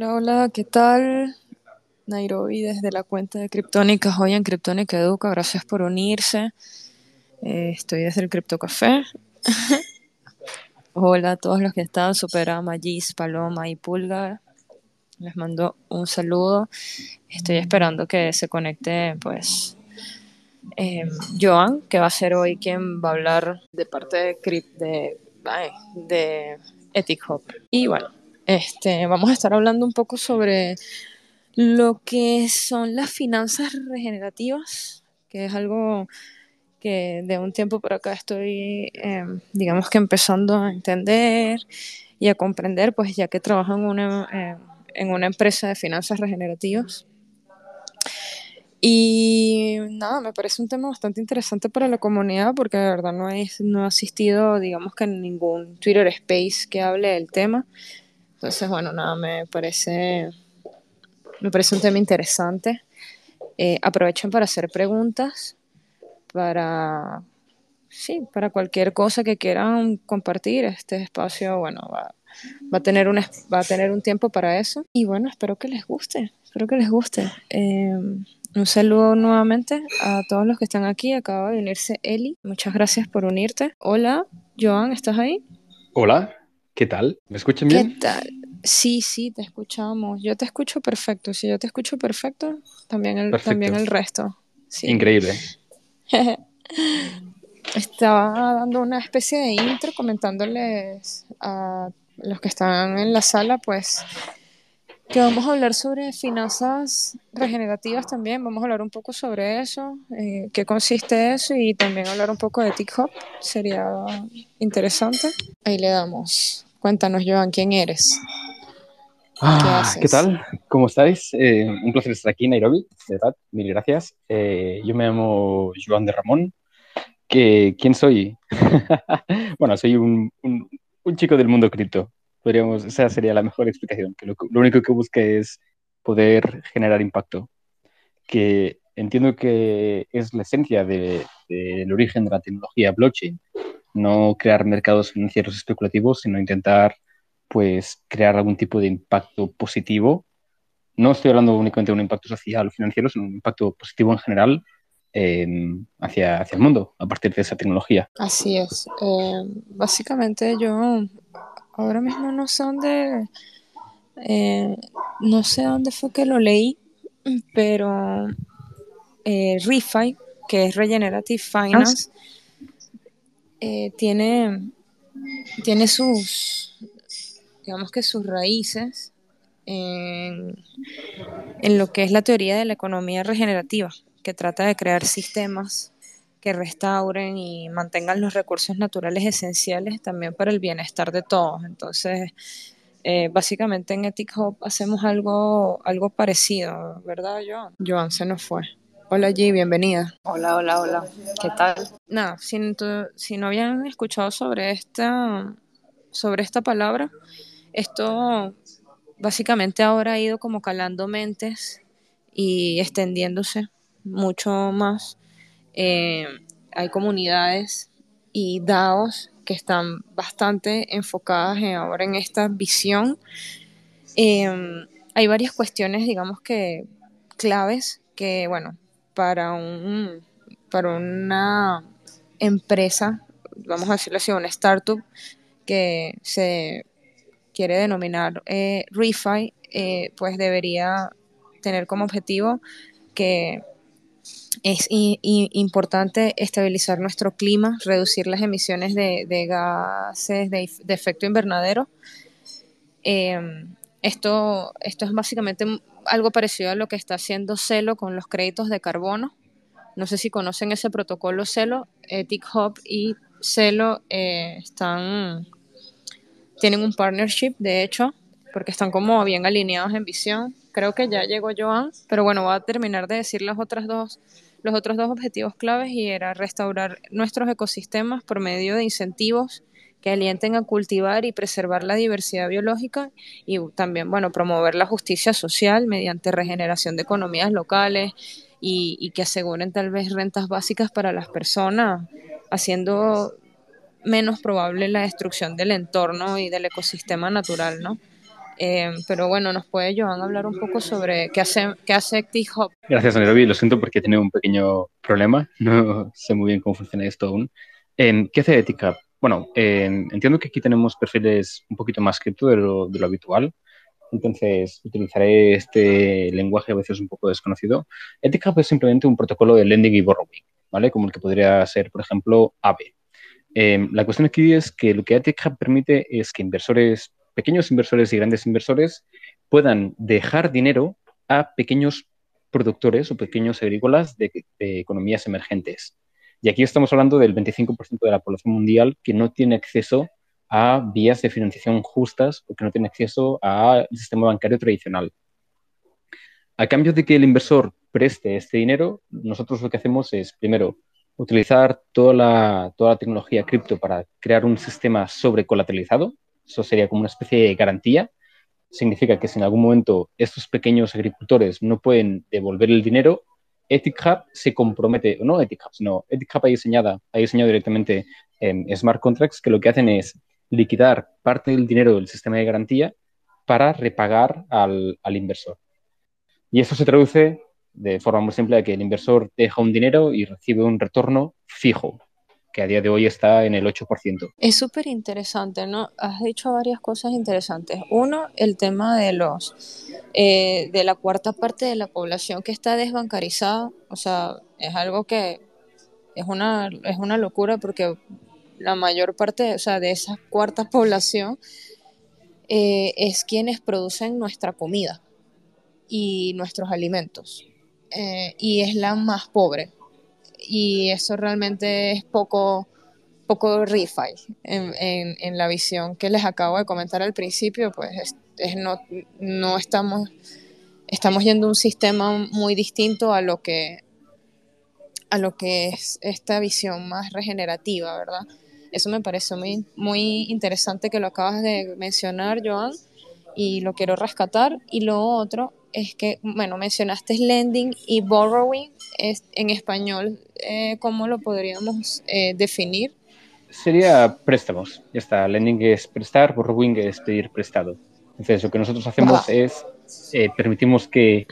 Hola, hola, ¿qué tal? Nairobi desde la cuenta de Criptónica, hoy en Criptónica Educa, gracias por unirse. Eh, estoy desde el Cripto Café. hola a todos los que están, Superama, Gis, Paloma y Pulgar. Les mando un saludo. Estoy esperando que se conecte, pues, eh, Joan, que va a ser hoy quien va a hablar de parte de, de, Ethic Hub. Y bueno, este, vamos a estar hablando un poco sobre lo que son las finanzas regenerativas, que es algo que de un tiempo por acá estoy, em, digamos que empezando a entender y a comprender, pues ya que trabajo en una, em, en una empresa de finanzas regenerativas. Y nada, me parece un tema bastante interesante para la comunidad porque de verdad no he, no he asistido, digamos que en ningún Twitter Space que hable del tema. Entonces, bueno, nada, me parece, me parece un tema interesante. Eh, aprovechen para hacer preguntas, para, sí, para cualquier cosa que quieran compartir. Este espacio, bueno, va, va, a, tener un, va a tener un tiempo para eso. Y bueno, espero que les guste, espero que les guste. Eh, un saludo nuevamente a todos los que están aquí. Acaba de unirse Eli. Muchas gracias por unirte. Hola, Joan, ¿estás ahí? Hola, ¿Qué tal? ¿Me escuchan bien? ¿Qué tal? Sí, sí, te escuchamos. Yo te escucho perfecto. Si yo te escucho perfecto, también el, también el resto. Increíble. Estaba dando una especie de intro comentándoles a los que están en la sala, pues que vamos a hablar sobre finanzas regenerativas también, vamos a hablar un poco sobre eso, eh, qué consiste eso y también hablar un poco de TikTok, sería interesante. Ahí le damos. Cuéntanos, Joan, ¿quién eres? Ah, ¿Qué, tal? ¿Cómo estáis? Eh, un placer estar aquí en Nairobi, de verdad, mil gracias. Eh, yo me llamo Joan de Ramón. ¿Qué, ¿Quién soy? bueno, soy un, un, chico del mundo cripto. Podríamos, esa sería la mejor explicación. Que lo, único que busca es poder generar impacto. Que entiendo que es la esencia del origen de la tecnología blockchain no crear mercados financieros especulativos, sino intentar pues crear algún tipo de impacto positivo. No estoy hablando únicamente de un impacto social o financiero, sino un impacto positivo en general em, hacia, hacia el mundo a partir de esa tecnología. Así es. Em, básicamente yo ahora mismo no sé dónde, eh, no sé dónde fue que lo leí, pero eh, ReFi, que es Regenerative Finance, eh, tiene, tiene sus, digamos que sus raíces en, lo que es la teoría de la economía regenerativa, que trata de crear sistemas que restauren y mantengan los recursos naturales esenciales también para el bienestar de todos. Entonces, eh, básicamente en Ethic Hub hacemos algo, algo parecido, ¿verdad, Joan? Joan se nos fue. Hola G, bienvenida. Hola, hola, hola. ¿Qué tal? Nada, si, si no habían escuchado sobre esta, sobre esta palabra, esto básicamente ahora ha ido como calando mentes y extendiéndose mucho más. Eh, hay comunidades y DAOs que están bastante enfocadas en, ahora en esta visión. Eh, hay varias cuestiones, digamos que claves que, bueno, para, un, para una empresa, vamos a decirlo así, una startup que se quiere denominar eh, ReFi, eh, pues debería tener como objetivo que es importante estabilizar nuestro clima, reducir las emisiones de, gases de, efecto invernadero. Em, esto, esto es básicamente algo parecido a lo que está haciendo Celo con los créditos de carbono. No sé si conocen ese protocolo Celo, Ethic Hub y Celo eh, están, tienen un partnership, de hecho, porque están como bien alineados en visión. Creo que ya llegó Joan, pero bueno, voy a terminar de decir las otras dos, los otros dos objetivos claves y era restaurar nuestros ecosistemas por medio de incentivos que alienten a cultivar y preservar la diversidad biológica y también, bueno, promover la justicia social mediante regeneración de economías locales y, que aseguren tal vez rentas básicas para las personas, haciendo menos probable la destrucción del entorno y del ecosistema natural, ¿no? Eh, pero bueno, ¿nos puede Joan hablar un poco sobre qué hace, qué hace T-Hop? Gracias, Nairobi. Lo siento porque tiene un pequeño problema. No sé muy bien cómo funciona esto aún. ¿Qué hace Ethic Bueno, entiendo que aquí tenemos perfiles un poquito más cripto de lo, de lo habitual. Entonces, utilizaré este lenguaje a veces un poco desconocido. Ethic es simplemente un protocolo de lending y borrowing, ¿vale? Como el que podría ser, por ejemplo, AVE. Em, la cuestión aquí es que lo que Ethic permite es que inversores, pequeños inversores y grandes inversores puedan dejar dinero a pequeños productores o pequeños agrícolas de economías emergentes. Y aquí estamos hablando del 25% de la población mundial que no tiene acceso a vías de financiación justas o que no tiene acceso al sistema bancario tradicional. A cambio de que el inversor preste este dinero, nosotros lo que hacemos es, primero, utilizar toda la, tecnología cripto para crear un sistema sobrecolateralizado. Eso sería como una especie de garantía. Significa que si en algún momento estos pequeños agricultores no pueden devolver el dinero, Ethic se compromete, no Ethic Hub, sino Ethic Hub ha diseñado, ha diseñado directamente smart contracts que lo que hacen es liquidar parte del dinero del sistema de garantía para repagar al, al inversor. Y eso se traduce de forma muy simple a que el inversor deja un dinero y recibe un retorno fijo, que a día de hoy está en el 8%. Es súper interesante, ¿no? Has dicho varias cosas interesantes. Uno, el tema de los eh, de la cuarta parte de la población que está desbancarizada, o sea, es algo que es una, es una locura porque la mayor parte o sea, de esa cuarta población eh, es quienes producen nuestra comida y nuestros alimentos. Eh, y es la más pobre. Y eso realmente es poco, poco refi en, en, la visión que les acabo de comentar al principio, pues es, no, no estamos, estamos yendo a un sistema muy distinto a lo que a lo que es esta visión más regenerativa, ¿verdad? Eso me parece muy, muy interesante que lo acabas de mencionar, Joan, y lo quiero rescatar. Y lo otro es que, bueno, mencionaste lending y borrowing es, en español, eh, ¿cómo lo podríamos eh, definir? Sería préstamos, ya está. Lending es prestar, borrowing es pedir prestado. Entonces, lo que nosotros hacemos es eh, permitimos que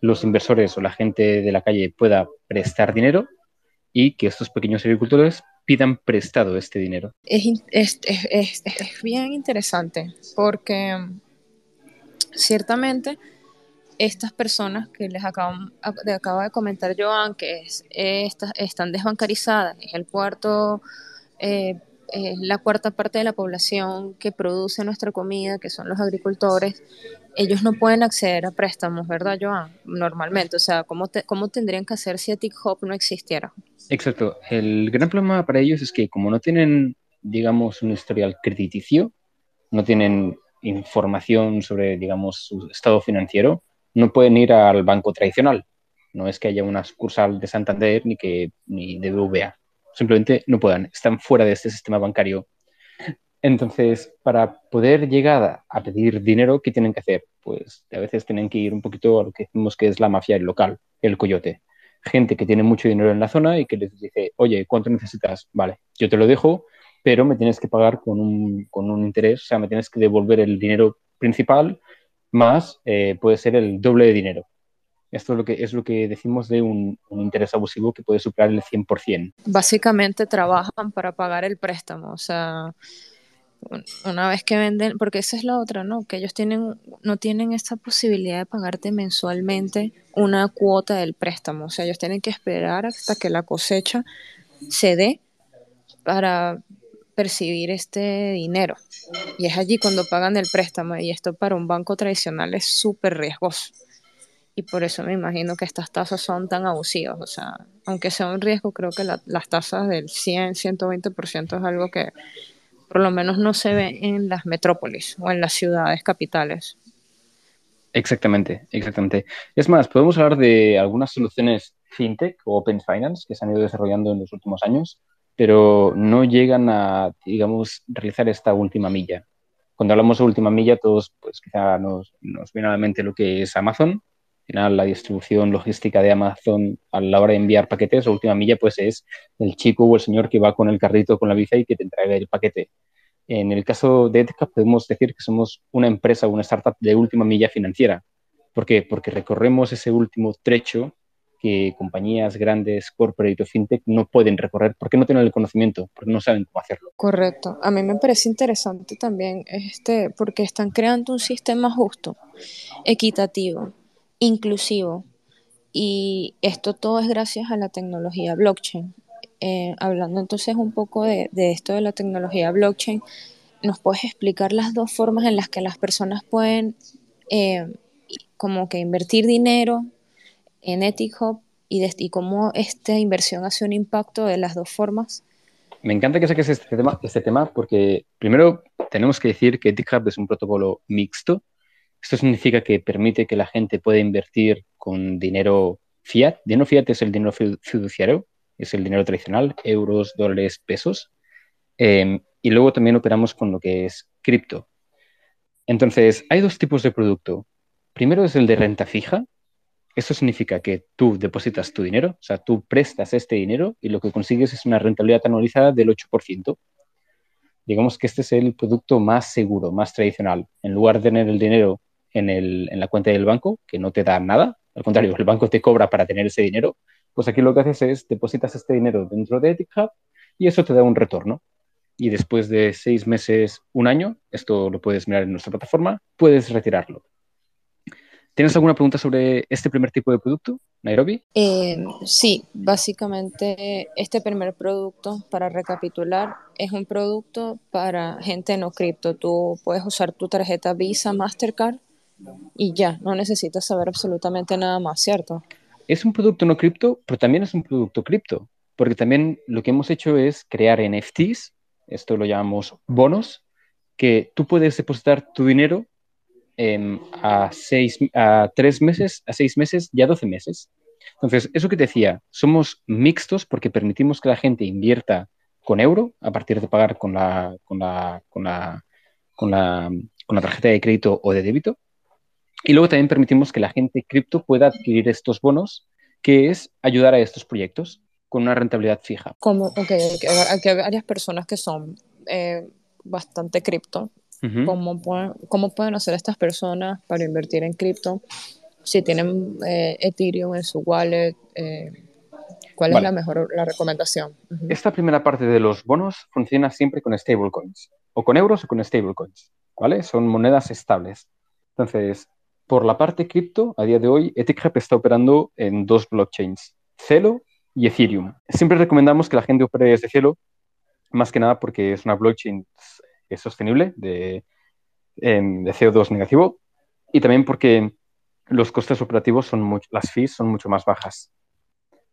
los inversores o la gente de la calle pueda prestar dinero y que estos pequeños agricultores pidan prestado este dinero. Es, es, es, es bien interesante porque ciertamente estas personas que les acabo, acaba de comentar Joan, que es, están desbancarizadas, es el cuarto, eh, la cuarta parte de la población que produce nuestra comida, que son los agricultores, ellos no pueden acceder a préstamos, ¿verdad, Joan? Normalmente, o sea, ¿cómo, cómo tendrían que hacer si Ethic Hop no existiera? Exacto. El gran problema para ellos es que como no tienen, digamos, un historial crediticio, no tienen información sobre, digamos, su estado financiero, no pueden ir al banco tradicional. No es que haya una sucursal de Santander ni, que, ni de BVA. Simplemente no puedan, están fuera de este sistema bancario. Entonces, para poder llegar a pedir dinero, ¿qué tienen que hacer? Pues a veces tienen que ir un poquito a lo que decimos que es la mafia local, el coyote. Gente que tiene mucho dinero en la zona y que les dice, oye, ¿cuánto necesitas? Vale, yo te lo dejo, pero me tienes que pagar con un, con un interés, o sea, me tienes que devolver el dinero principal más eh, puede ser el doble de dinero. Esto es lo que, es lo que decimos de un, interés abusivo que puede superar el 100%. Básicamente trabajan para pagar el préstamo, o sea, una vez que venden, porque esa es la otra, ¿no? Que ellos tienen, no tienen esta posibilidad de pagarte mensualmente una cuota del préstamo, o sea, ellos tienen que esperar hasta que la cosecha se dé para percibir este dinero. Y es allí cuando pagan el préstamo y esto para un banco tradicional es súper riesgoso. Y por eso me imagino que estas tasas son tan abusivas. O sea, aunque sea un riesgo, creo que las tasas del 100, 120% es algo que por lo menos no se ve en las metrópolis o en las ciudades capitales. Exactamente, exactamente. Es más, podemos hablar de algunas soluciones fintech o open finance que se han ido desarrollando en los últimos años pero no llegan a, digamos, realizar esta última milla. Cuando hablamos de última milla, todos, pues quizá nos, nos viene a la mente lo que es Amazon. Al final, la distribución logística de Amazon a la hora de enviar paquetes, la última milla, pues es el chico o el señor que va con el carrito, con la bici y que te entrega el paquete. En el caso de ETCAP podemos decir que somos una empresa una startup de última milla financiera. ¿Por qué? Porque recorremos ese último trecho que compañías grandes, corporate o fintech no pueden recorrer porque no tienen el conocimiento, porque no saben cómo hacerlo. Correcto. A mí me parece interesante también este, porque están creando un sistema justo, equitativo, inclusivo. Y esto todo es gracias a la tecnología blockchain. Eh, hablando entonces un poco de, esto de la tecnología blockchain, ¿nos puedes explicar las dos formas en las que las personas pueden eh, como que invertir dinero en Ethic Hub y, cómo esta inversión hace un impacto de las dos formas? Me encanta que saques este tema, este porque primero tenemos que decir que Ethic Hub es un protocolo mixto. Esto significa que permite que la gente pueda invertir con dinero fiat. Dinero fiat es el dinero fiduciario, es el dinero tradicional, euros, dólares, pesos. Em, y luego también operamos con lo que es cripto. Entonces, hay dos tipos de producto. Primero es el de renta fija, eso significa que tú depositas tu dinero, o sea, tú prestas este dinero y lo que consigues es una rentabilidad anualizada del 8%. Digamos que este es el producto más seguro, más tradicional. En lugar de tener el dinero en, la cuenta del banco, que no te da nada, al contrario, el banco te cobra para tener ese dinero, pues aquí lo que haces es depositas este dinero dentro de Ethic y eso te da un retorno. Y después de seis meses, un año, esto lo puedes mirar en nuestra plataforma, puedes retirarlo. ¿Tienes alguna pregunta sobre este primer tipo de producto, Nairobi? Eh, sí, básicamente este primer producto, para recapitular, es un producto para gente no cripto. Tú puedes usar tu tarjeta Visa, Mastercard y ya, no necesitas saber absolutamente nada más, ¿cierto? Es un producto no cripto, pero también es un producto cripto, porque también lo que hemos hecho es crear NFTs, esto lo llamamos bonos, que tú puedes depositar tu dinero Em, a, seis, a tres meses, a seis meses y a doce meses. Entonces, eso que te decía, somos mixtos porque permitimos que la gente invierta con euro a partir de pagar con la, con la, con la, con la, con la tarjeta de crédito o de débito. Y luego también permitimos que la gente cripto pueda adquirir estos bonos, que es ayudar a estos proyectos con una rentabilidad fija. Como, okay, hay varias personas que son eh, bastante cripto, ¿Cómo, pueden, ¿Cómo pueden hacer estas personas para invertir en cripto? Si tienen eh, Ethereum en su wallet, eh, ¿cuál es la mejor la recomendación? Esta primera parte de los bonos funciona siempre con stablecoins, o con euros o con stablecoins, ¿vale? Son monedas estables. Entonces, por la parte cripto, a día de hoy, Ethic está operando en dos blockchains, Celo y Ethereum. Siempre recomendamos que la gente opere desde Celo, más que nada porque es una blockchain es sostenible, de, em, de CO2 negativo, y también porque los costes operativos son mucho, las fees son mucho más bajas.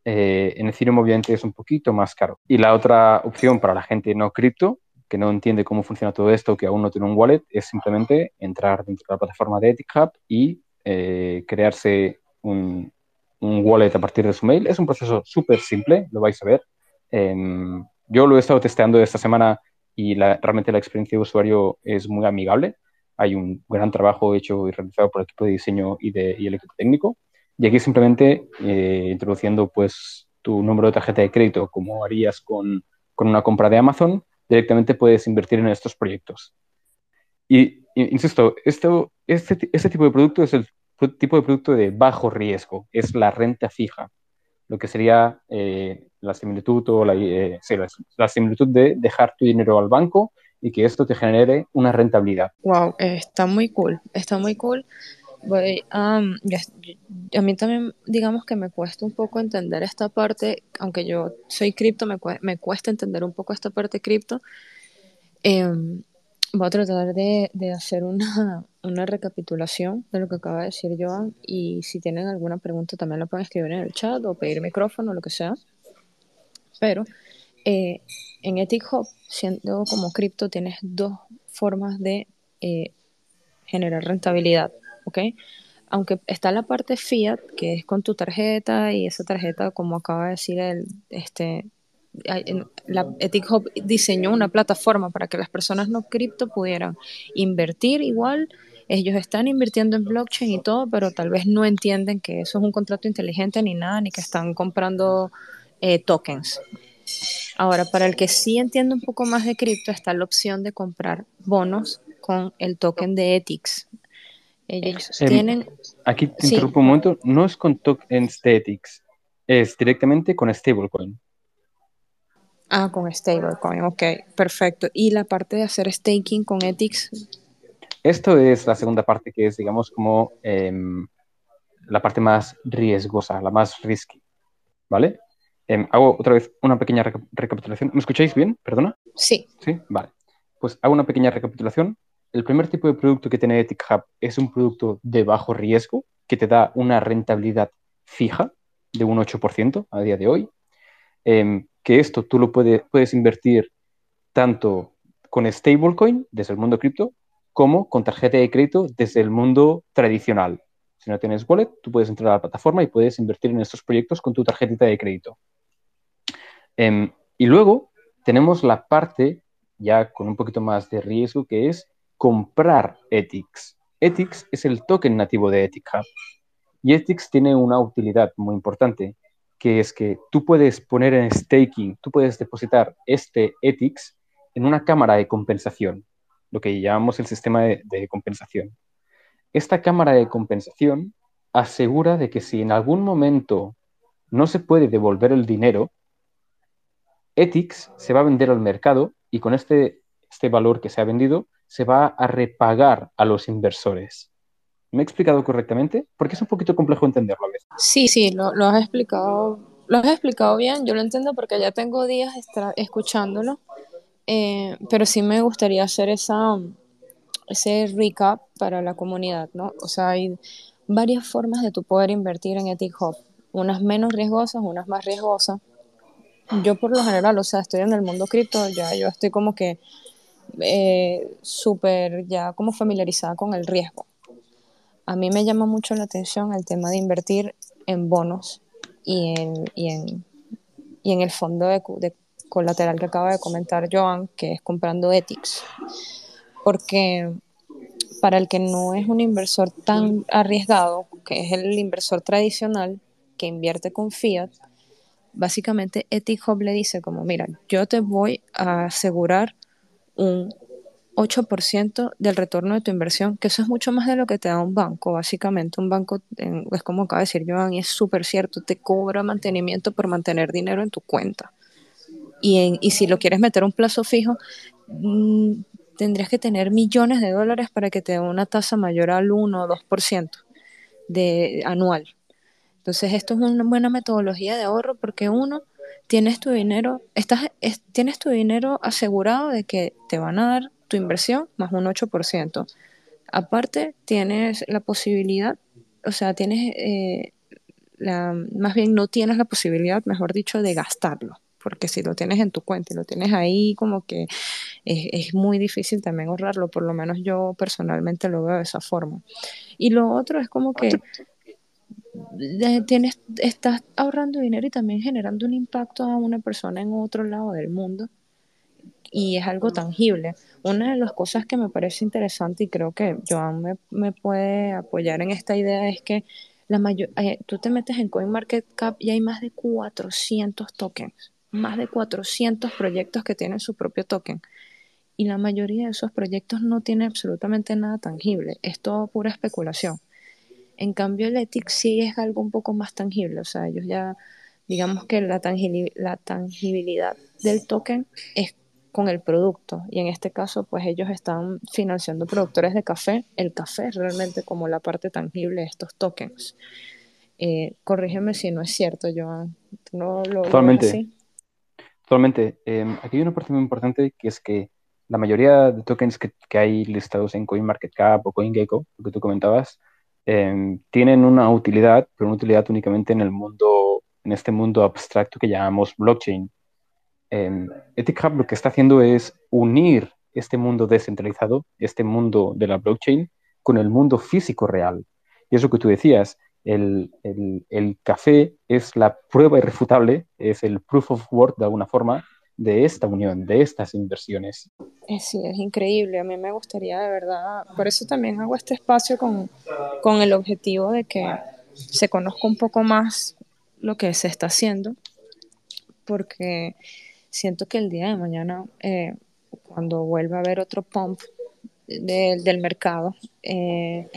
Eh, en Ethereum obviamente es un poquito más caro. Y la otra opción para la gente no cripto, que no entiende cómo funciona todo esto, que aún no tiene un wallet, es simplemente entrar dentro de la plataforma de EthiChub y eh, crearse un, un, wallet a partir de su mail. Es un proceso súper simple, lo vais a ver. Em, yo lo he estado testeando esta semana y realmente la experiencia de usuario es muy amigable. Hay un gran trabajo hecho y realizado por el equipo de diseño y, de, y el equipo técnico. Y aquí simplemente eh, introduciendo pues tu número de tarjeta de crédito como harías con, con, una compra de Amazon, directamente puedes invertir en estos proyectos. Y, insisto, esto, este, este tipo de producto es el tipo de producto de bajo riesgo, es la renta fija, lo que sería eh, la similitud o la, eh, la, similitud de dejar tu dinero al banco y que esto te genere una rentabilidad. Wow, está muy cool, está muy cool. a mí también, digamos que me cuesta un poco entender esta parte, aunque yo soy cripto, me, me cuesta entender un poco esta parte cripto. Em, voy a tratar de, de hacer una, una, recapitulación de lo que acaba de decir Joan y si tienen alguna pregunta también la pueden escribir en el chat o pedir micrófono lo que sea. Pero eh, en Ethic Hub, siendo como cripto, tienes dos formas de eh, generar rentabilidad, ¿ok? Aunque está la parte fiat, que es con tu tarjeta, y esa tarjeta, como acaba de decir el, este, la Ethic Hub diseñó una plataforma para que las personas no cripto pudieran invertir igual. Ellos están invirtiendo en blockchain y todo, pero tal vez no entienden que eso es un contrato inteligente ni nada, ni que están comprando eh, tokens. Ahora, para el que sí entiende un poco más de cripto, está la opción de comprar bonos con el token de Ethics. Ellos em, tienen... Aquí te interrumpo un momento, no es con tokens de Ethics, es directamente con stablecoin. Ah, con stablecoin, ok, perfecto. ¿Y la parte de hacer staking con Ethics? Esto es la segunda parte que es, digamos, como em, la parte más riesgosa, la más risky, ¿vale? Em, hago otra vez una pequeña recapitulación. ¿Me escucháis bien? Perdona. Sí. Sí, vale. Pues hago una pequeña recapitulación. El primer tipo de producto que tiene Ethic Hub es un producto de bajo riesgo que te da una rentabilidad fija de un 8% a día de hoy. Em, que esto tú lo puedes invertir tanto con stablecoin desde el mundo cripto como con tarjeta de crédito desde el mundo tradicional. Si no tienes wallet, tú puedes entrar a la plataforma y puedes invertir en estos proyectos con tu tarjetita de crédito. Em, y luego tenemos la parte ya con un poquito más de riesgo que es comprar Ethics. Ethics es el token nativo de Ethic Hub. Y Ethics tiene una utilidad muy importante, que es que tú puedes poner en staking, tú puedes depositar este Ethics en una cámara de compensación, lo que llamamos el sistema de, compensación. Esta cámara de compensación asegura de que si en algún momento no se puede devolver el dinero, Ethics se va a vender al mercado y con este, este valor que se ha vendido se va a repagar a los inversores. ¿Me he explicado correctamente? Porque es un poquito complejo entenderlo. Sí, sí, lo, has explicado. Lo has explicado bien, yo lo entiendo porque ya tengo días escuchándolo, eh, pero sí me gustaría hacer esa, ese recap para la comunidad, ¿no? O sea, hay varias formas de tu poder invertir en Ethic Hub, unas menos riesgosas, unas más riesgosas, yo por lo general, o sea, estoy en el mundo cripto, ya yo estoy como que eh, súper ya como familiarizada con el riesgo. A mí me llama mucho la atención el tema de invertir en bonos y en, y en, y en el fondo de, colateral que acaba de comentar Joan, que es comprando Ethics. Porque para el que no es un inversor tan arriesgado, que es el inversor tradicional que invierte con fiat, básicamente Ethic Hub le dice como, mira, yo te voy a asegurar un 8% del retorno de tu inversión, que eso es mucho más de lo que te da un banco, básicamente. Un banco, es como acaba de decir Joan, y es súper cierto, te cobra mantenimiento por mantener dinero en tu cuenta. Y, y si lo quieres meter a un plazo fijo, mm, tendrías que tener millones de dólares para que te dé una tasa mayor al 1 o 2% de, anual. Entonces, esto es una buena metodología de ahorro porque uno, tienes tu dinero, estás, tienes tu dinero asegurado de que te van a dar tu inversión más un 8%. Aparte, tienes la posibilidad, o sea, tienes, eh, la, más bien no tienes la posibilidad, mejor dicho, de gastarlo. Porque si lo tienes en tu cuenta y lo tienes ahí, como que es, es muy difícil también ahorrarlo. Por lo menos yo personalmente lo veo de esa forma. Y lo otro es como que tienes, estás ahorrando dinero y también generando un impacto a una persona en otro lado del mundo y es algo tangible. Una de las cosas que me parece interesante y creo que Joan me, me puede apoyar en esta idea es que la mayor, eh, tú te metes en CoinMarketCap y hay más de 400 tokens, más de 400 proyectos que tienen su propio token. Y la mayoría de esos proyectos no tiene absolutamente nada tangible, es todo pura especulación. En cambio, el Ethics sí es algo un poco más tangible, o sea, ellos ya, digamos que la, la tangibilidad del token es con el producto y en este caso pues ellos están financiando productores de café, el café es realmente como la parte tangible de estos tokens. Eh, corrígeme si no es cierto, Joan. ¿No lo, Totalmente. Totalmente. Em, aquí hay una parte muy importante que es que la mayoría de tokens que, que hay listados en CoinMarketCap o CoinGecko, lo que tú comentabas, Em, tienen una utilidad, pero una utilidad únicamente en el mundo, en este mundo abstracto que llamamos blockchain. Eh, Ethic Hub lo que está haciendo es unir este mundo descentralizado, este mundo de la blockchain, con el mundo físico real. Y eso que tú decías, el, el, el, café es la prueba irrefutable, es el proof of work de alguna forma de esta unión, de estas inversiones. Sí, es increíble. A mí me gustaría de verdad, por eso también hago este espacio con, con el objetivo de que se conozca un poco más lo que se está haciendo, porque siento que el día de mañana, eh, cuando vuelva a haber otro pump del mercado, eh,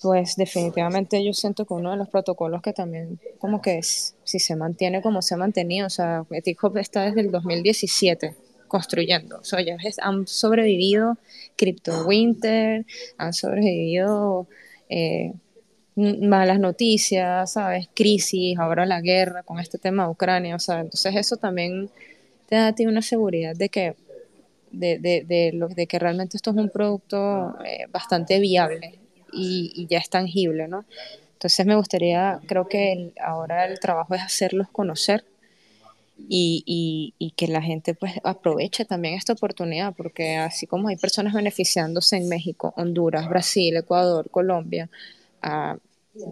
pues definitivamente yo siento que uno de los protocolos que también como que si se mantiene como se ha mantenido, o sea, Ethic Hub está desde el 2017 construyendo, o sea, ya han sobrevivido Crypto Winter, han sobrevivido eh, malas noticias, ¿sabes? Crisis, ahora la guerra con este tema de Ucrania, o sea, entonces eso también te da una seguridad de que de, de, de, lo, de que realmente esto es un producto eh, bastante viable y, ya es tangible, ¿no? Entonces me gustaría, creo que ahora el trabajo es hacerlos conocer y, y, y, que la gente pues aproveche también esta oportunidad, porque así como hay personas beneficiándose en México, Honduras, Brasil, Ecuador, Colombia, ah,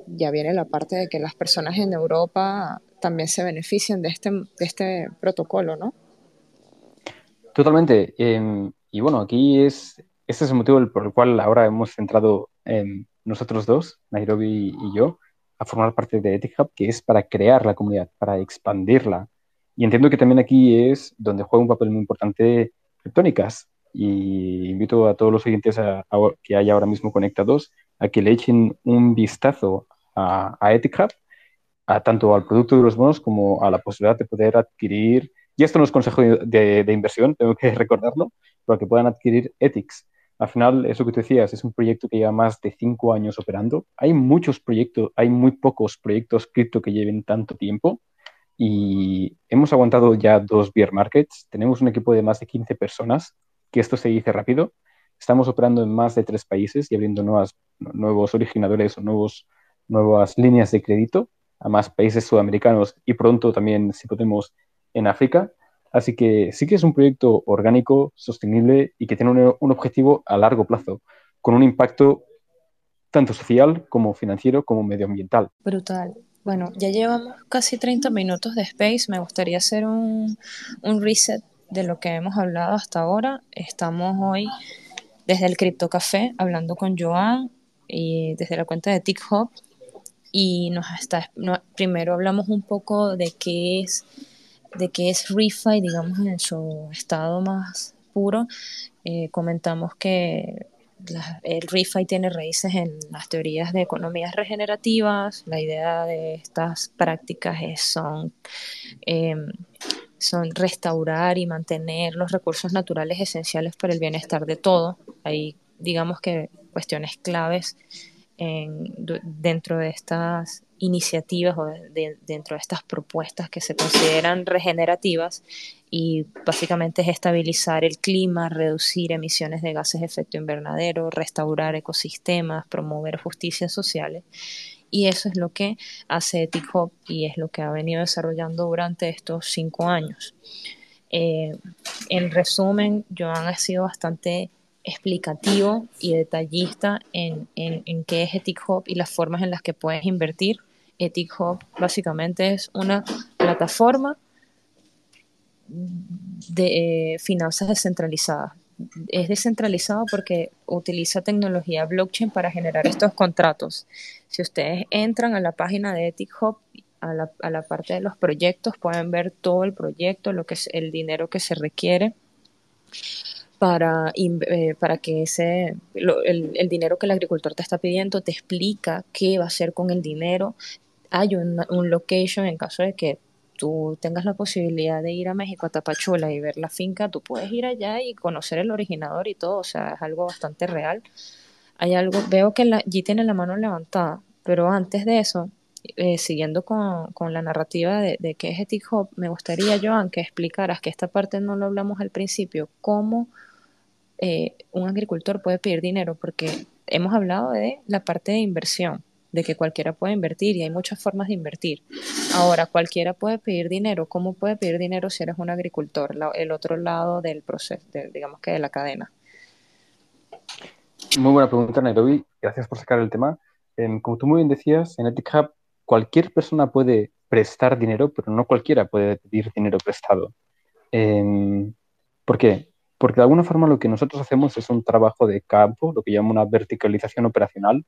ya viene la parte de que las personas en Europa también se beneficien de este, de este protocolo, ¿no? Totalmente. Em, y bueno, aquí es, este es el motivo por el cual ahora hemos entrado nosotros dos, Nairobi y yo, a formar parte de Ethic Hub, que es para crear la comunidad, para expandirla. Y entiendo que también aquí es donde juega un papel muy importante Criptónicas. Y invito a todos los oyentes que hay ahora mismo conectados a que le echen un vistazo a, a Ethic Hub, a tanto al producto de los bonos como a la posibilidad de poder adquirir y esto no es consejo de, inversión, tengo que recordarlo, para que puedan adquirir Ethics. Al final, eso que tú decías, es un proyecto que lleva más de cinco años operando. Hay muchos proyectos, hay muy pocos proyectos cripto que lleven tanto tiempo y hemos aguantado ya dos bear markets. Tenemos un equipo de más de 15 personas, que esto se dice rápido. Estamos operando en más de tres países y abriendo nuevas, nuevos originadores o nuevos, nuevas líneas de crédito a más países sudamericanos y pronto también, si podemos, en África. Así que sí que es un proyecto orgánico, sostenible y que tiene un, objetivo a largo plazo, con un impacto tanto social como financiero como medioambiental. Brutal. Bueno, ya llevamos casi 30 minutos de Space. Me gustaría hacer un, reset de lo que hemos hablado hasta ahora. Estamos hoy desde el Crypto Café hablando con Joan y desde la cuenta de TikTok. Y nos está, primero hablamos un poco de qué es de que es ReFi, digamos, en su estado más puro. Eh, comentamos que el ReFi tiene raíces en las teorías de economías regenerativas. La idea de estas prácticas es, son, em, son restaurar y mantener los recursos naturales esenciales para el bienestar de todo. Hay, digamos que, cuestiones claves en, dentro de estas iniciativas o dentro de estas propuestas que se consideran regenerativas y básicamente es estabilizar el clima, reducir emisiones de gases de efecto invernadero, restaurar ecosistemas, promover justicias sociales. Y eso es lo que hace Ethic y es lo que ha venido desarrollando durante estos cinco años. Eh, en resumen, Joan ha sido bastante explicativo y detallista en, en, qué es Ethic y las formas en las que puedes invertir. Ethic básicamente es una plataforma de eh, finanzas descentralizadas. Es descentralizado porque utiliza tecnología blockchain para generar estos contratos. Si ustedes entran a la página de Ethic la, a la parte de los proyectos, pueden ver todo el proyecto, lo que es el dinero que se requiere para, eh, para que ese, el, el, dinero que el agricultor te está pidiendo te explica qué va a hacer con el dinero. Hay un, location en caso de que tú tengas la posibilidad de ir a México, a Tapachula y ver la finca, tú puedes ir allá y conocer el originador y todo, o sea, es algo bastante real. Hay algo, veo que G tiene la mano levantada, pero antes de eso, eh, siguiendo con, con, la narrativa de, de qué es Ethic Hop, me gustaría, Joan, que explicaras que esta parte no lo hablamos al principio, cómo eh, un agricultor puede pedir dinero, porque hemos hablado de la parte de inversión, de que cualquiera puede invertir y hay muchas formas de invertir. Ahora, cualquiera puede pedir dinero. ¿Cómo puede pedir dinero si eres un agricultor? el otro lado del proceso, digamos que de la cadena. Muy buena pregunta, Nairobi. Gracias por sacar el tema. Em, como tú muy bien decías, en Ethic Hub cualquier persona puede prestar dinero, pero no cualquiera puede pedir dinero prestado. Em, ¿Por qué? Porque de alguna forma lo que nosotros hacemos es un trabajo de campo, lo que llama una verticalización operacional.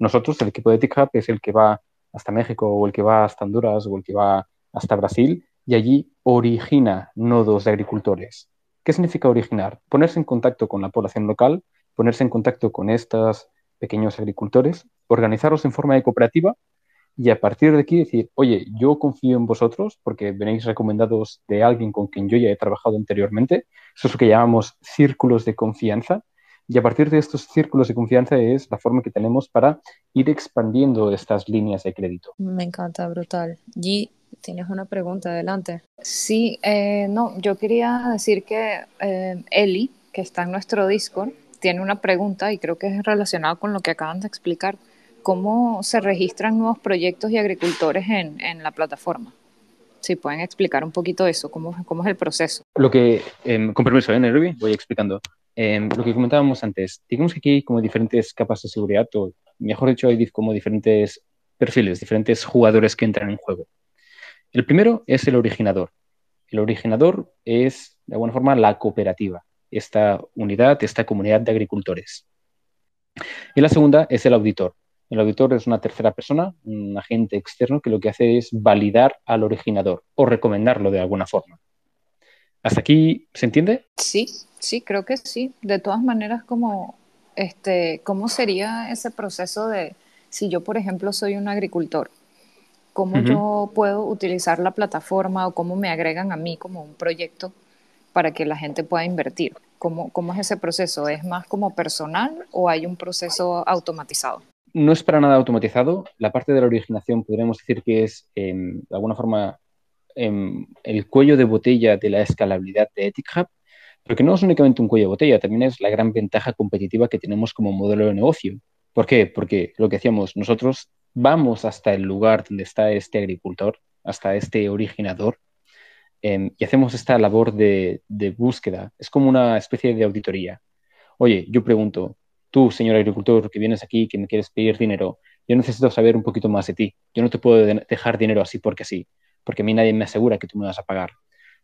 Nosotros, el equipo de TICAP, es el que va hasta México o el que va hasta Honduras o el que va hasta Brasil y allí origina nodos de agricultores. ¿Qué significa originar? Ponerse en contacto con la población local, ponerse en contacto con estos pequeños agricultores, organizarlos en forma de cooperativa y a partir de aquí decir, oye, yo confío en vosotros porque venéis recomendados de alguien con quien yo ya he trabajado anteriormente. Eso es lo que llamamos círculos de confianza. Y a partir de estos círculos de confianza es la forma que tenemos para ir expandiendo estas líneas de crédito. Me encanta, brutal. Y tienes una pregunta, adelante. Sí, eh, no, yo quería decir que eh, Eli, que está en nuestro Discord, tiene una pregunta y creo que es relacionado con lo que acaban de explicar. ¿Cómo se registran nuevos proyectos y agricultores en la plataforma? Si pueden explicar un poquito eso, cómo, es el proceso. Lo que, eh, con permiso, ¿eh, Voy explicando. Em, lo que comentábamos antes, digamos que aquí hay como diferentes capas de seguridad, o mejor dicho, hay como diferentes perfiles, diferentes jugadores que entran en juego. El primero es el originador. El originador es, de alguna forma, la cooperativa, esta unidad, esta comunidad de agricultores. Y la segunda es el auditor. El auditor es una tercera persona, un agente externo que lo que hace es validar al originador o recomendarlo de alguna forma. ¿Hasta aquí se entiende? Sí, sí, creo que sí. De todas maneras, como, este, ¿cómo sería ese proceso de, si yo, por ejemplo, soy un agricultor, cómo yo puedo utilizar la plataforma o cómo me agregan a mí como un proyecto para que la gente pueda invertir? ¿Cómo, cómo es ese proceso? ¿Es más como personal o hay un proceso automatizado? No es para nada automatizado. La parte de la originación podríamos decir que es, em, de alguna forma, em, el cuello de botella de la escalabilidad de Ethic Hub, porque no es únicamente un cuello de botella, también es la gran ventaja competitiva que tenemos como modelo de negocio. ¿Por qué? Porque lo que hacíamos, nosotros vamos hasta el lugar donde está este agricultor, hasta este originador, em, y hacemos esta labor de, búsqueda. Es como una especie de auditoría. Oye, yo pregunto, tú, señor agricultor, que vienes aquí, que me quieres pedir dinero, yo necesito saber un poquito más de ti. Yo no te puedo dejar dinero así porque sí porque a mí nadie me asegura que tú me vas a pagar.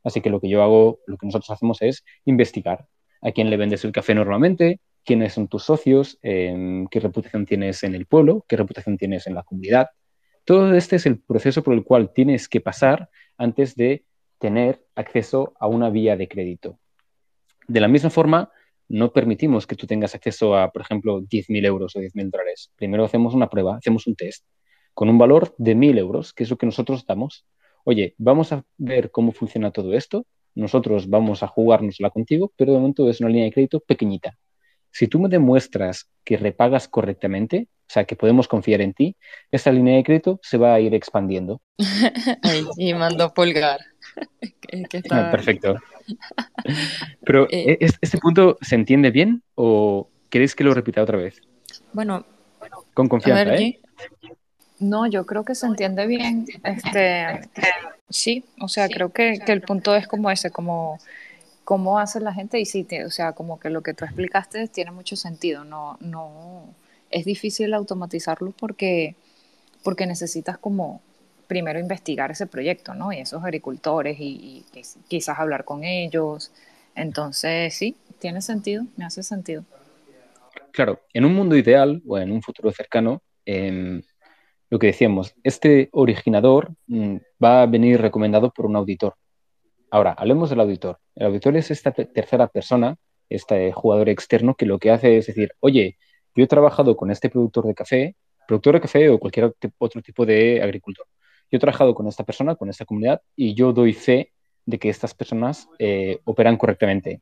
Así que lo que yo hago, lo que nosotros hacemos es investigar a quién le vendes el café normalmente, quiénes son tus socios, em, qué reputación tienes en el pueblo, qué reputación tienes en la comunidad. Todo este es el proceso por el cual tienes que pasar antes de tener acceso a una vía de crédito. De la misma forma, no permitimos que tú tengas acceso a, por ejemplo, 10.000 euros o 10.000 dólares. Primero hacemos una prueba, hacemos un test con un valor de 1.000 euros, que es lo que nosotros damos oye, vamos a ver cómo funciona todo esto, nosotros vamos a jugárnosla contigo, pero de momento es una línea de crédito pequeñita. Si tú me demuestras que repagas correctamente, o sea, que podemos confiar en ti, esta línea de crédito se va a ir expandiendo. y mando pulgar. Ah, perfecto. Pero, eh, ¿e-, ¿este punto se entiende bien o queréis que lo repita otra vez? Bueno, con confianza, ¿eh? No, yo creo que se entiende bien. Este, sí, o sea, creo que, que, el punto es como ese, como cómo hace la gente y sí, o sea, como que lo que tú explicaste tiene mucho sentido. No, no, es difícil automatizarlo porque, porque necesitas como primero investigar ese proyecto, ¿no? Y esos agricultores y, y quizás hablar con ellos. Entonces, sí, tiene sentido, me hace sentido. Claro, en un mundo ideal o en un futuro cercano, eh, lo que decíamos, este originador mm, va a venir recomendado por un auditor. Ahora, hablemos del auditor. El auditor es esta tercera persona, este jugador externo, que lo que hace es decir, oye, yo he trabajado con este productor de café, productor de café o cualquier otro tipo de agricultor. Yo he trabajado con esta persona, con esta comunidad, y yo doy fe de que estas personas eh, operan correctamente.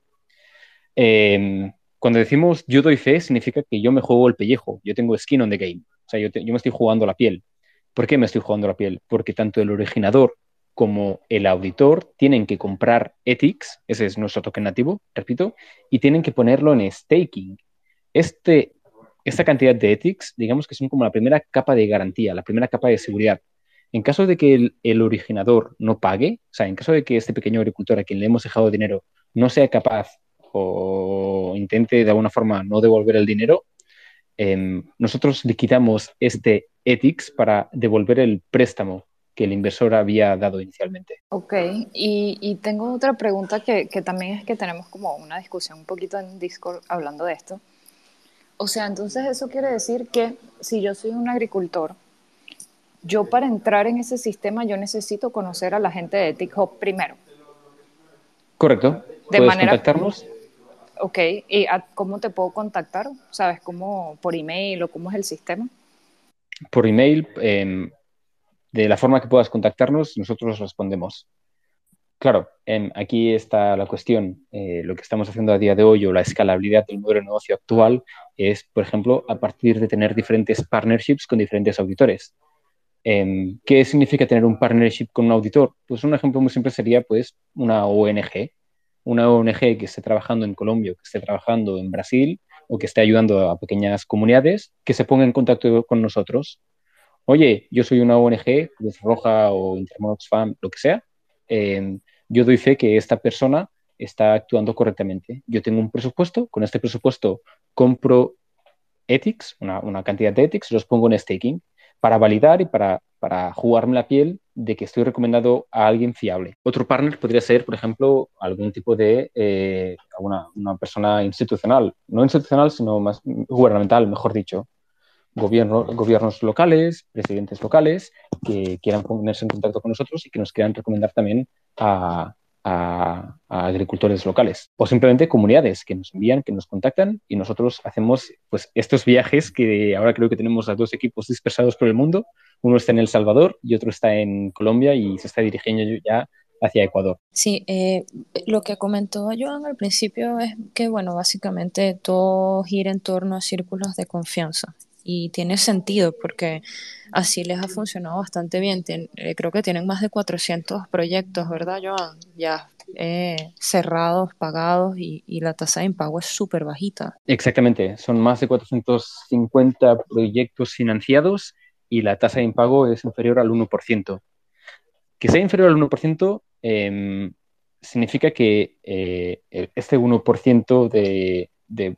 Em, cuando decimos yo doy fe, significa que yo me juego el pellejo, yo tengo skin on the game. O sea, yo, me estoy jugando la piel. ¿Por qué me estoy jugando la piel? Porque tanto el originador como el auditor tienen que comprar ethics, ese es nuestro token nativo, repito, y tienen que ponerlo en staking. Este, esta cantidad de ethics, digamos que son como la primera capa de garantía, la primera capa de seguridad. En caso de que el, el, originador no pague, o sea, en caso de que este pequeño agricultor a quien le hemos dejado dinero no sea capaz o intente de alguna forma no devolver el dinero, Em, nosotros liquidamos este ethics para devolver el préstamo que el inversor había dado inicialmente. Ok, y, tengo otra pregunta que, también es que tenemos como una discusión un poquito en Discord hablando de esto. O sea, entonces eso quiere decir que si yo soy un agricultor yo para entrar en ese sistema yo necesito conocer a la gente de TikTok primero. Correcto. De ¿Puedes manera... contactarnos? Ok, ¿y cómo te puedo contactar? ¿Sabes cómo? ¿Por email o cómo es el sistema? Por email, em, de la forma que puedas contactarnos, nosotros respondemos. Claro, em, aquí está la cuestión. Eh, lo que estamos haciendo a día de hoy o la escalabilidad del modelo de negocio actual es, por ejemplo, a partir de tener diferentes partnerships con diferentes auditores. Em, ¿Qué significa tener un partnership con un auditor? Pues un ejemplo muy simple sería pues una ONG, una ONG que esté trabajando en Colombia que esté trabajando en Brasil o que esté ayudando a pequeñas comunidades que se ponga en contacto con nosotros. Oye, yo soy una ONG, Cruz Roja o Intermon Oxfam, lo que sea. Em, yo doy fe que esta persona está actuando correctamente. Yo tengo un presupuesto, con este presupuesto compro ethics, una, una cantidad de ethics, los pongo en staking para validar y para, para jugarme la piel de que estoy recomendado a alguien fiable. Otro partner podría ser, por ejemplo, algún tipo de eh, una, una, persona institucional, no institucional, sino más gubernamental, mejor dicho. Gobierno, gobiernos locales, presidentes locales, que quieran ponerse en contacto con nosotros y que nos quieran recomendar también a, a, agricultores locales o simplemente comunidades que nos envían, que nos contactan y nosotros hacemos pues estos viajes que ahora creo que tenemos a dos equipos dispersados por el mundo. Uno está en El Salvador y otro está en Colombia y se está dirigiendo ya hacia Ecuador. Sí, eh, lo que comentó Joan al principio es que, bueno, básicamente todo gira en torno a círculos de confianza y tiene sentido porque así les ha funcionado bastante bien. Eh, creo que tienen más de 400 proyectos, ¿verdad, Joan? Ya eh, cerrados, pagados y, la tasa de impago es súper bajita. Exactamente, son más de 450 proyectos financiados y la tasa de impago es inferior al 1%. Que sea inferior al 1% em, significa que eh, este 1% de, de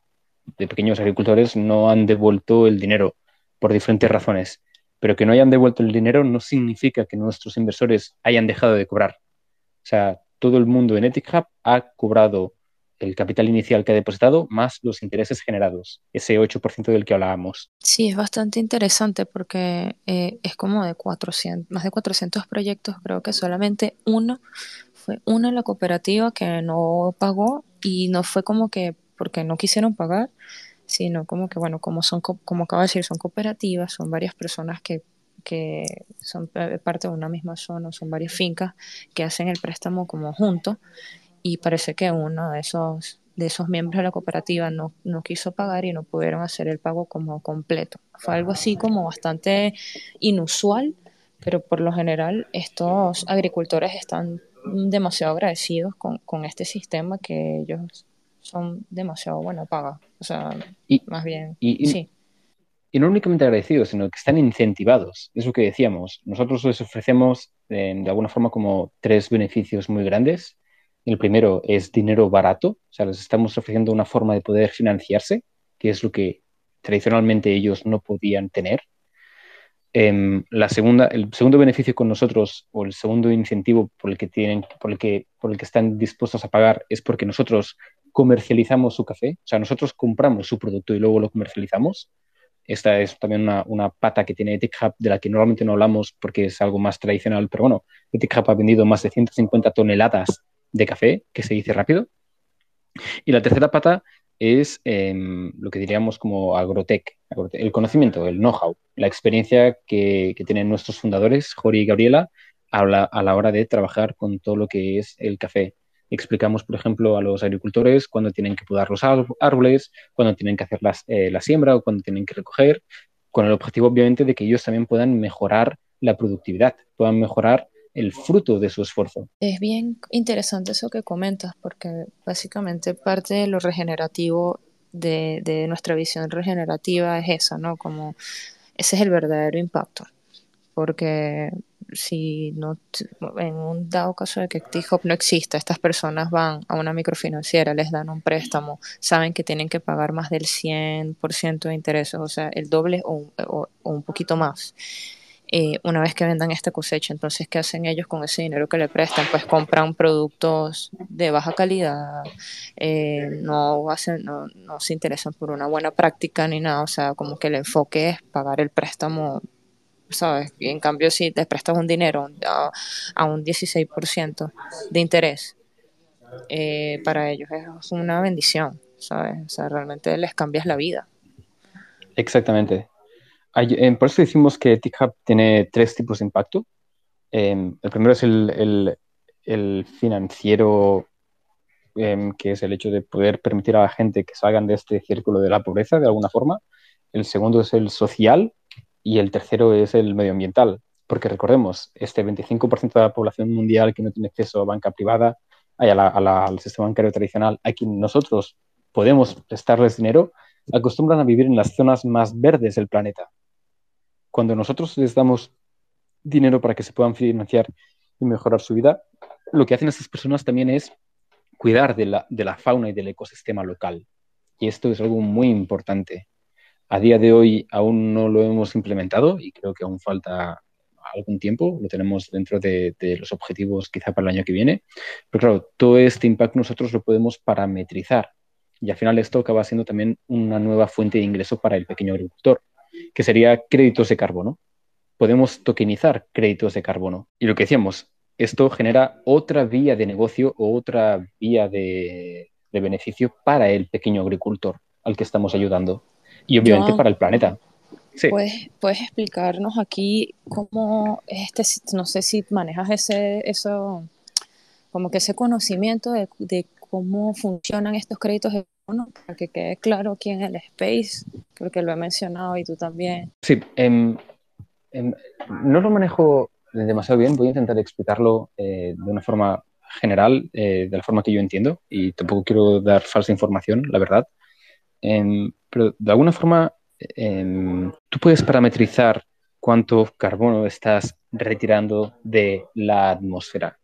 de pequeños agricultores no han devuelto el dinero por diferentes razones. Pero que no hayan devuelto el dinero no significa que nuestros inversores hayan dejado de cobrar. O sea, todo el mundo en Ethic Hub ha cobrado el capital inicial que ha depositado más los intereses generados, ese 8% del que hablábamos. Sí, es bastante interesante porque eh, es como de 400, más de 400 proyectos, creo que solamente uno fue en la cooperativa que no pagó y no fue como que porque no quisieron pagar, sino como que, bueno, como son, como acabo de decir, son cooperativas, son varias personas que, que son parte de una misma zona, son varias fincas que hacen el préstamo como juntos y parece que uno de esos de esos miembros de la cooperativa no, no quiso pagar y no pudieron hacer el pago como completo. Fue algo así como bastante inusual, pero por lo general estos agricultores están demasiado agradecidos con, con este sistema que ellos son demasiado buena paga. O sea, más bien. Y, sí. y no únicamente agradecidos, sino que están incentivados. Es lo que decíamos. Nosotros les ofrecemos eh, de alguna forma como tres beneficios muy grandes. El primero es dinero barato, o sea, les estamos ofreciendo una forma de poder financiarse, que es lo que tradicionalmente ellos no podían tener. Em, la segunda, el segundo beneficio con nosotros o el segundo incentivo por el que tienen, por el que, por el que están dispuestos a pagar es porque nosotros comercializamos su café, o sea, nosotros compramos su producto y luego lo comercializamos. Esta es también una, pata que tiene Ethic Hub, de la que normalmente no hablamos porque es algo más tradicional, pero bueno, Ethic Hub ha vendido más de 150 toneladas de café, que se dice rápido. Y la tercera pata es em, lo que diríamos como agrotech, el conocimiento, el know-how, la experiencia que, tienen nuestros fundadores, Jori y Gabriela, a a la hora de trabajar con todo lo que es el café explicamos, por ejemplo, a los agricultores cuándo tienen que podar los árboles, cuándo tienen que hacer eh, la siembra o cuándo tienen que recoger, con el objetivo, obviamente, de que ellos también puedan mejorar la productividad, puedan mejorar el fruto de su esfuerzo. Es bien interesante eso que comentas, porque básicamente parte de lo regenerativo de, de nuestra visión regenerativa es esa, ¿no? Como ese es el verdadero impacto, porque si no, en un dado caso de que TIHOP no exista, estas personas van a una microfinanciera, les dan un préstamo, saben que tienen que pagar más del 100% de intereses, o sea, el doble o, un poquito más. Eh, una vez que vendan esta cosecha, entonces, ¿qué hacen ellos con ese dinero que le prestan? Pues compran productos de baja calidad, eh, no, hacen, no, no se interesan por una buena práctica ni nada, o sea, como que el enfoque es pagar el préstamo ¿sabes? Y en cambio, si te prestas un dinero a, un 16% de interés, eh, para ellos es una bendición, ¿sabes? O sea, realmente les cambias la vida. Exactamente. por eso decimos que TikHub tiene tres tipos de impacto. Em, el primero es el, el, financiero, em, que es el hecho de poder permitir a la gente que salgan de este círculo de la pobreza de alguna forma. El segundo es el social, y el tercero es el medioambiental, porque recordemos, este 25% de la población mundial que no tiene acceso a banca privada, al sistema bancario tradicional, a quien nosotros podemos prestarles dinero, acostumbran a vivir en las zonas más verdes del planeta. Cuando nosotros les damos dinero para que se puedan financiar y mejorar su vida, lo que hacen estas personas también es cuidar de la fauna y del ecosistema local. Y esto es algo muy importante. A día de hoy aún no lo hemos implementado y creo que aún falta algún tiempo, lo tenemos dentro de, los objetivos quizá para el año que viene, pero claro, todo este impacto nosotros lo podemos parametrizar y al final esto acaba siendo también una nueva fuente de ingreso para el pequeño agricultor, que sería créditos de carbono. Podemos tokenizar créditos de carbono. Y lo que decíamos, esto genera otra vía de negocio o otra vía de beneficio para el pequeño agricultor al que estamos ayudando y obviamente para el planeta. ¿Puedes, ¿Puedes explicarnos aquí cómo, este, no sé si manejas ese, eso, como que ese conocimiento de, cómo funcionan estos créditos de para que quede claro aquí en el Space, porque lo he mencionado y tú también. Sí, em, em, no lo manejo demasiado bien, voy a intentar explicarlo eh, de una forma general, eh, de la forma que yo entiendo, y tampoco quiero dar falsa información, la verdad. Em, pero de alguna forma em, tú puedes parametrizar cuánto carbono estás retirando de la atmósfera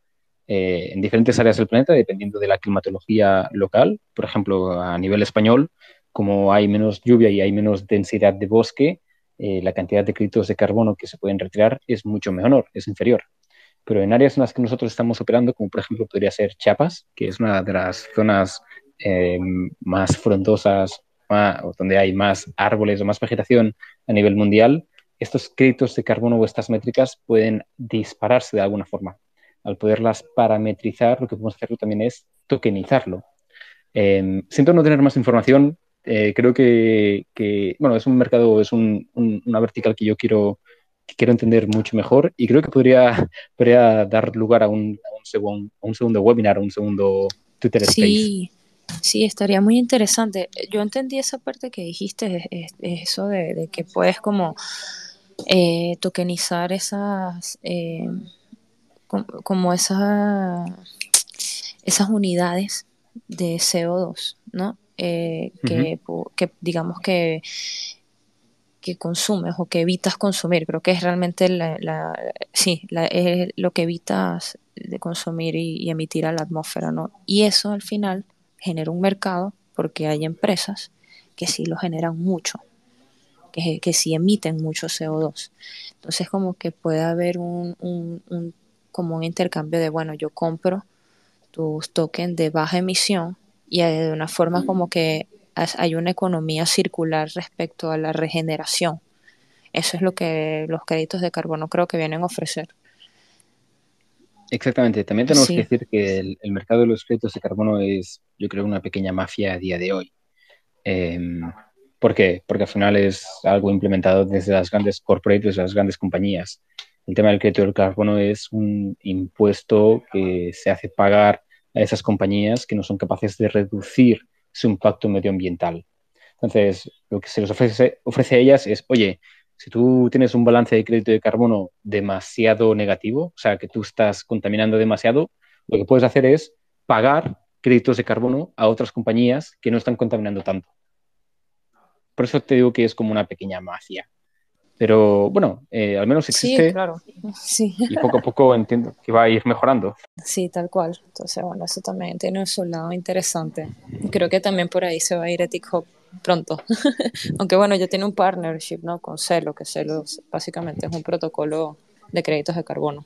eh, en diferentes áreas del planeta, dependiendo de la climatología local. Por ejemplo, a nivel español, como hay menos lluvia y hay menos densidad de bosque, eh, la cantidad de créditos de carbono que se pueden retirar es mucho menor, es inferior. Pero en áreas en las que nosotros estamos operando, como por ejemplo podría ser Chiapas, que es una de las zonas em, más frondosas donde hay más árboles o más vegetación a nivel mundial, estos créditos de carbono o estas métricas pueden dispararse de alguna forma. Al poderlas parametrizar, lo que podemos hacer también es tokenizarlo. Em, siento no tener más información. Eh, creo que, bueno, es un mercado, es una vertical que yo quiero, quiero entender mucho mejor y creo que podría, podría dar lugar a un, un, un segundo webinar, a un segundo Twitter Space. Sí. Sí, estaría muy interesante. Yo entendí esa parte que dijiste, eso de, que puedes como eh, tokenizar esas, eh, como esas, esas unidades de CO2, ¿no? Eh, que, digamos que que consumes o que evitas consumir. Creo que es realmente la, sí, es lo que evitas de consumir y, y, emitir a la atmósfera, ¿no? Y eso al final genera un mercado porque hay empresas que sí lo generan mucho, que, que sí emiten mucho CO2. Entonces como que puede haber un, un, como un intercambio de, bueno, yo compro tus tokens de baja emisión y de una forma como que hay una economía circular respecto a la regeneración. Eso es lo que los créditos de carbono creo que vienen a ofrecer. Exactamente. También tenemos que decir que el, mercado de los créditos de carbono es, yo creo, una pequeña mafia a día de hoy. Em, ¿Por qué? Porque al final es algo implementado desde las grandes corporates, las grandes compañías. El tema del crédito del carbono es un impuesto que se hace pagar a esas compañías que no son capaces de reducir su impacto medioambiental. Entonces, lo que se les ofrece, ofrece a ellas es, oye, si tú tienes un balance de crédito de carbono demasiado negativo, o sea, que tú estás contaminando demasiado, lo que puedes hacer es pagar créditos de carbono a otras compañías que no están contaminando tanto. Por eso te digo que es como una pequeña mafia. Pero bueno, eh, al menos existe. Sí, claro. Sí. Y poco a poco entiendo que va a ir mejorando. Sí, tal cual. Entonces, bueno, eso también tiene su lado interesante. Creo que también por ahí se va a ir Ethic Hub pronto. Aunque bueno, yo tengo un partnership ¿no? con Celo, que Celo básicamente es un protocolo de créditos de carbono.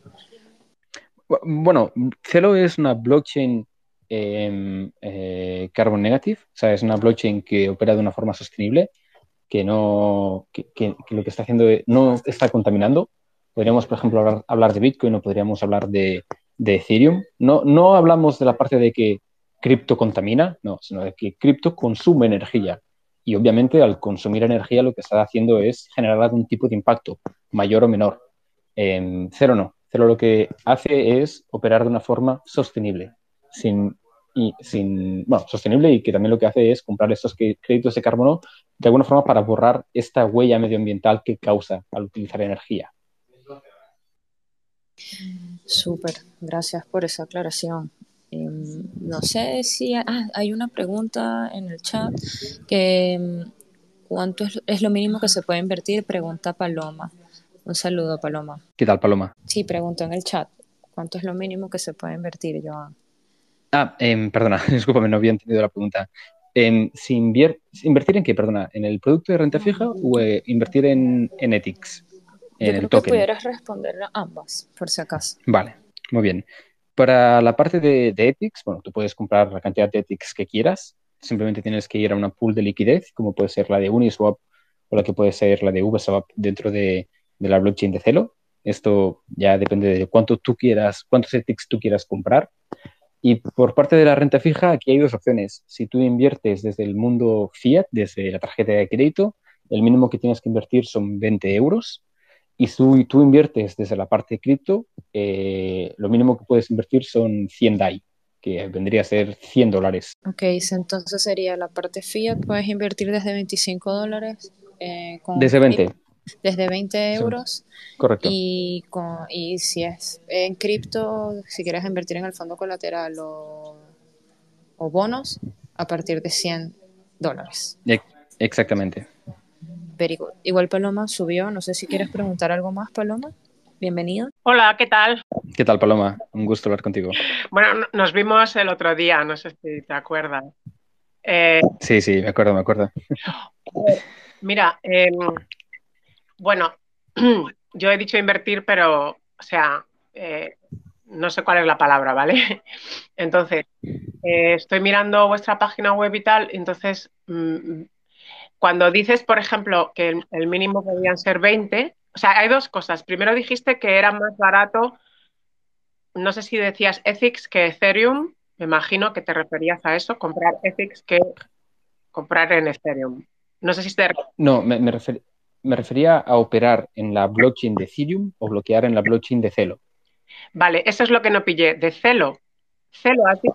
Bueno, Celo es una blockchain eh, eh, carbon negative, o sea, es una blockchain que opera de una forma sostenible que, no, que, lo que está haciendo no está contaminando. Podríamos, por ejemplo, hablar, de Bitcoin o podríamos hablar de, Ethereum. No, no hablamos de la parte de que cripto contamina, no, sino de que cripto consume energía. Y obviamente al consumir energía lo que está haciendo es generar algún tipo de impacto, mayor o menor. cero no. Cero lo que hace es operar de una forma sostenible, sin y sin, bueno, sostenible y que también lo que hace es comprar estos créditos de carbono de alguna forma para borrar esta huella medioambiental que causa al utilizar energía. Súper, gracias por esa aclaración. Em, no sé si ah, hay una pregunta en el chat que em, ¿cuánto es, lo mínimo que se puede invertir? Pregunta Paloma. Un saludo, Paloma. ¿Qué tal, Paloma? Sí, pregunto en el chat. ¿Cuánto es lo mínimo que se puede invertir, Joan? Ah, eh, perdona, discúlpame, no había entendido la pregunta. si ¿Invertir en qué, perdona? ¿En el producto de renta fija o eh, invertir en, en Ethics? En Yo creo que pudieras responder ambas, por si acaso. Vale, muy bien. Para la parte de, de, Ethics, bueno, tú puedes comprar la cantidad de Ethics que quieras. Simplemente tienes que ir a una pool de liquidez, como puede ser la de Uniswap o la que puede ser la de Uniswap dentro de, la blockchain de Celo. Esto ya depende de cuánto tú quieras, cuántos Ethics tú quieras comprar. Y por parte de la renta fija, aquí hay dos opciones. Si tú inviertes desde el mundo fiat, desde la tarjeta de crédito, el mínimo que tienes que invertir son 20 euros. Y tú, inviertes desde la parte de cripto, eh, lo mínimo que puedes invertir son 100 DAI, que vendría a ser 100 dólares. Ok, entonces sería la parte fiat, puedes invertir desde 25 dólares. Eh, desde 20 desde 20 euros. correcto. Y, y si es en cripto, si quieres invertir en el fondo colateral o, bonos, a partir de 100 dólares. Exactamente. Very good. Igual Paloma subió, no sé si quieres preguntar algo más, Paloma. Bienvenido. Hola, ¿qué tal? ¿Qué tal, Paloma? Un gusto hablar contigo. Bueno, nos vimos el otro día, no sé si te acuerdas. Eh, sí, sí, me acuerdo, me acuerdo. Mira, eh, bueno, yo he dicho invertir, pero, o sea, eh, no sé cuál es la palabra, ¿vale? Entonces, eh, estoy mirando vuestra página web y tal, entonces, mm, cuando dices, por ejemplo, que el, mínimo podían ser 20, o sea, hay dos cosas. Primero dijiste que era más barato, no sé si decías Ethics que Ethereum, me imagino que te referías a eso, comprar Ethics que comprar en Ethereum. No sé si te... No, me, me, me refería a operar en la blockchain de Ethereum o bloquear en la blockchain de Celo. Vale, eso es lo que no pillé. De Celo. Celo, así.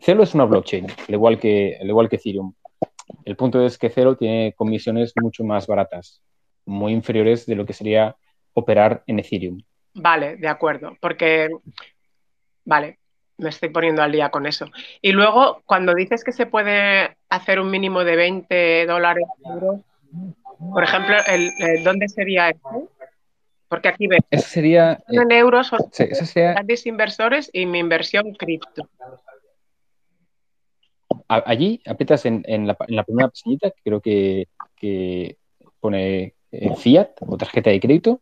Celo es una blockchain, al igual que, al igual que Ethereum. El punto es que Celo tiene comisiones mucho más baratas, muy inferiores de lo que sería operar en Ethereum. Vale, de acuerdo, porque, vale, me estoy poniendo al día con eso. Y luego, cuando dices que se puede hacer un mínimo de 20 dólares, euros, por ejemplo, el, ¿dónde sería esto? Porque aquí veo. Eso sería. En euros o sí, grandes inversores y mi inversión cripto. Allí aprietas en, la, primera pestañita, creo que, pone eh, Fiat o tarjeta de crédito,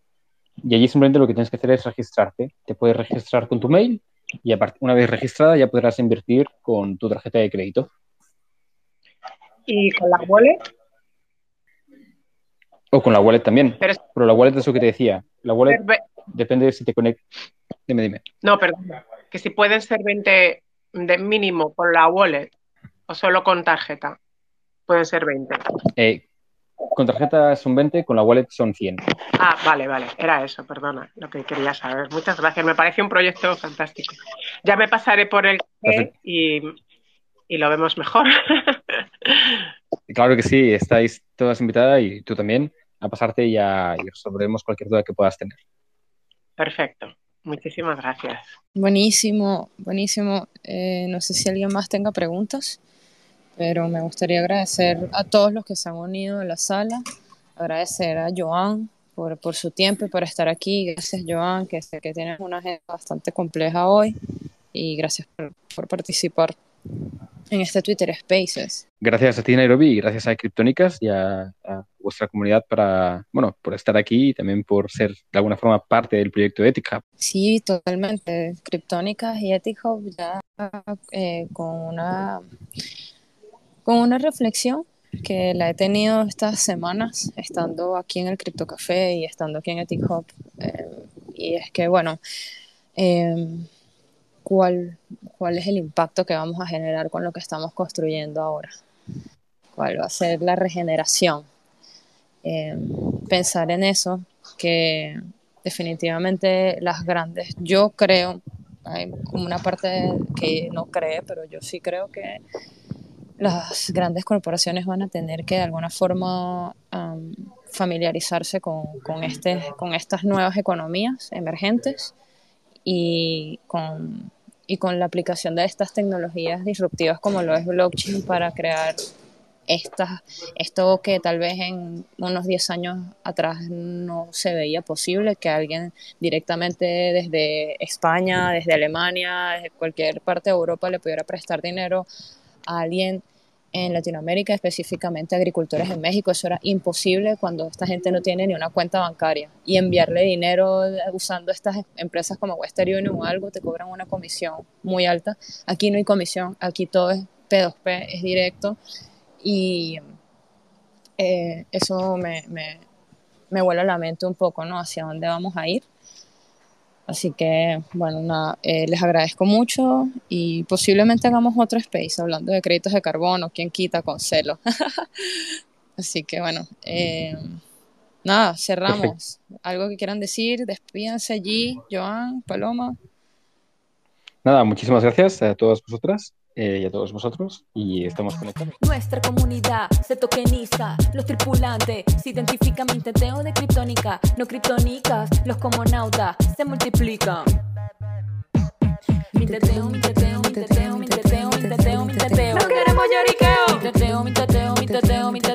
y allí simplemente lo que tienes que hacer es registrarte. Te puedes registrar con tu mail y una vez registrada ya podrás invertir con tu tarjeta de crédito. ¿Y con la wallet? O con la wallet también. Pero, la wallet es lo que te decía. La wallet depende de si te conectas. Dime, dime. No, perdón. Que si pueden ser 20 de mínimo con la wallet o solo con tarjeta. Pueden ser 20. Eh, con tarjeta son 20, con la wallet son 100. Ah, vale, vale. Era eso, perdona, lo que quería saber. Muchas gracias. Me parece un proyecto fantástico. Ya me pasaré por el y, y lo vemos mejor. claro que sí, estáis todas invitadas y tú también a pasarte y, a, y resolveremos cualquier duda que puedas tener. Perfecto. Muchísimas gracias. Buenísimo, buenísimo. Eh, no sé si alguien más tenga preguntas pero me gustaría agradecer a todos los que se han unido a la sala, agradecer a Joan por, por su tiempo y por estar aquí. Gracias, Joan, que sé que tienes una agenda bastante compleja hoy y gracias por, por participar en este Twitter Spaces. Gracias a ti, Nairobi, y gracias a Criptónicas y a, vuestra comunidad para, bueno, por estar aquí y también por ser de alguna forma parte del proyecto de Ethic Hub. Sí, totalmente. Criptónicas y Ethic Hub ya eh, con una con una reflexión que la he tenido estas semanas, estando aquí en el Crypto Café y estando aquí en Ethic Hub. Eh, y es que, bueno, eh, ¿cuál, ¿cuál es el impacto que vamos a generar con lo que estamos construyendo ahora? ¿Cuál va a ser la regeneración? Eh, pensar en eso, que definitivamente las grandes, yo creo, hay como una parte que no cree, pero yo sí creo que las grandes corporaciones van a tener que de alguna forma familiarizarse con, con, este, con estas nuevas economías emergentes y con, y con la aplicación de estas tecnologías disruptivas como lo es blockchain para crear estas, esto que tal vez en unos 10 años atrás no se veía posible, que alguien directamente desde España, desde Alemania, desde cualquier parte de Europa le pudiera prestar dinero a alguien en Latinoamérica, específicamente agricultores en México. Eso era imposible cuando esta gente no tiene ni una cuenta bancaria. Y enviarle dinero usando estas empresas como Western Union o algo, te cobran una comisión muy alta. Aquí no hay comisión, aquí todo es P2P, es directo. Y eh, eso me, me, me vuela la mente un poco, ¿no? Hacia dónde vamos a ir. Así que, bueno, eh, les agradezco mucho y posiblemente hagamos otro space hablando de créditos de carbono, quién quita con celo. Así que, bueno, eh, nada, cerramos. ¿Algo que quieran decir? Despídense allí, Joan, Paloma. Nada, muchísimas gracias a todas vosotras eh, y a todos vosotros y estamos conectados. Nuestra comunidad se tokeniza, los tripulantes se identifican mi de criptónica, no criptónicas, los comonautas se multiplican. Mi teteo, mi teteo, mi teteo, mi teteo, mi teteo. Mi teteo, mi teteo, mi teteo, mi teteo.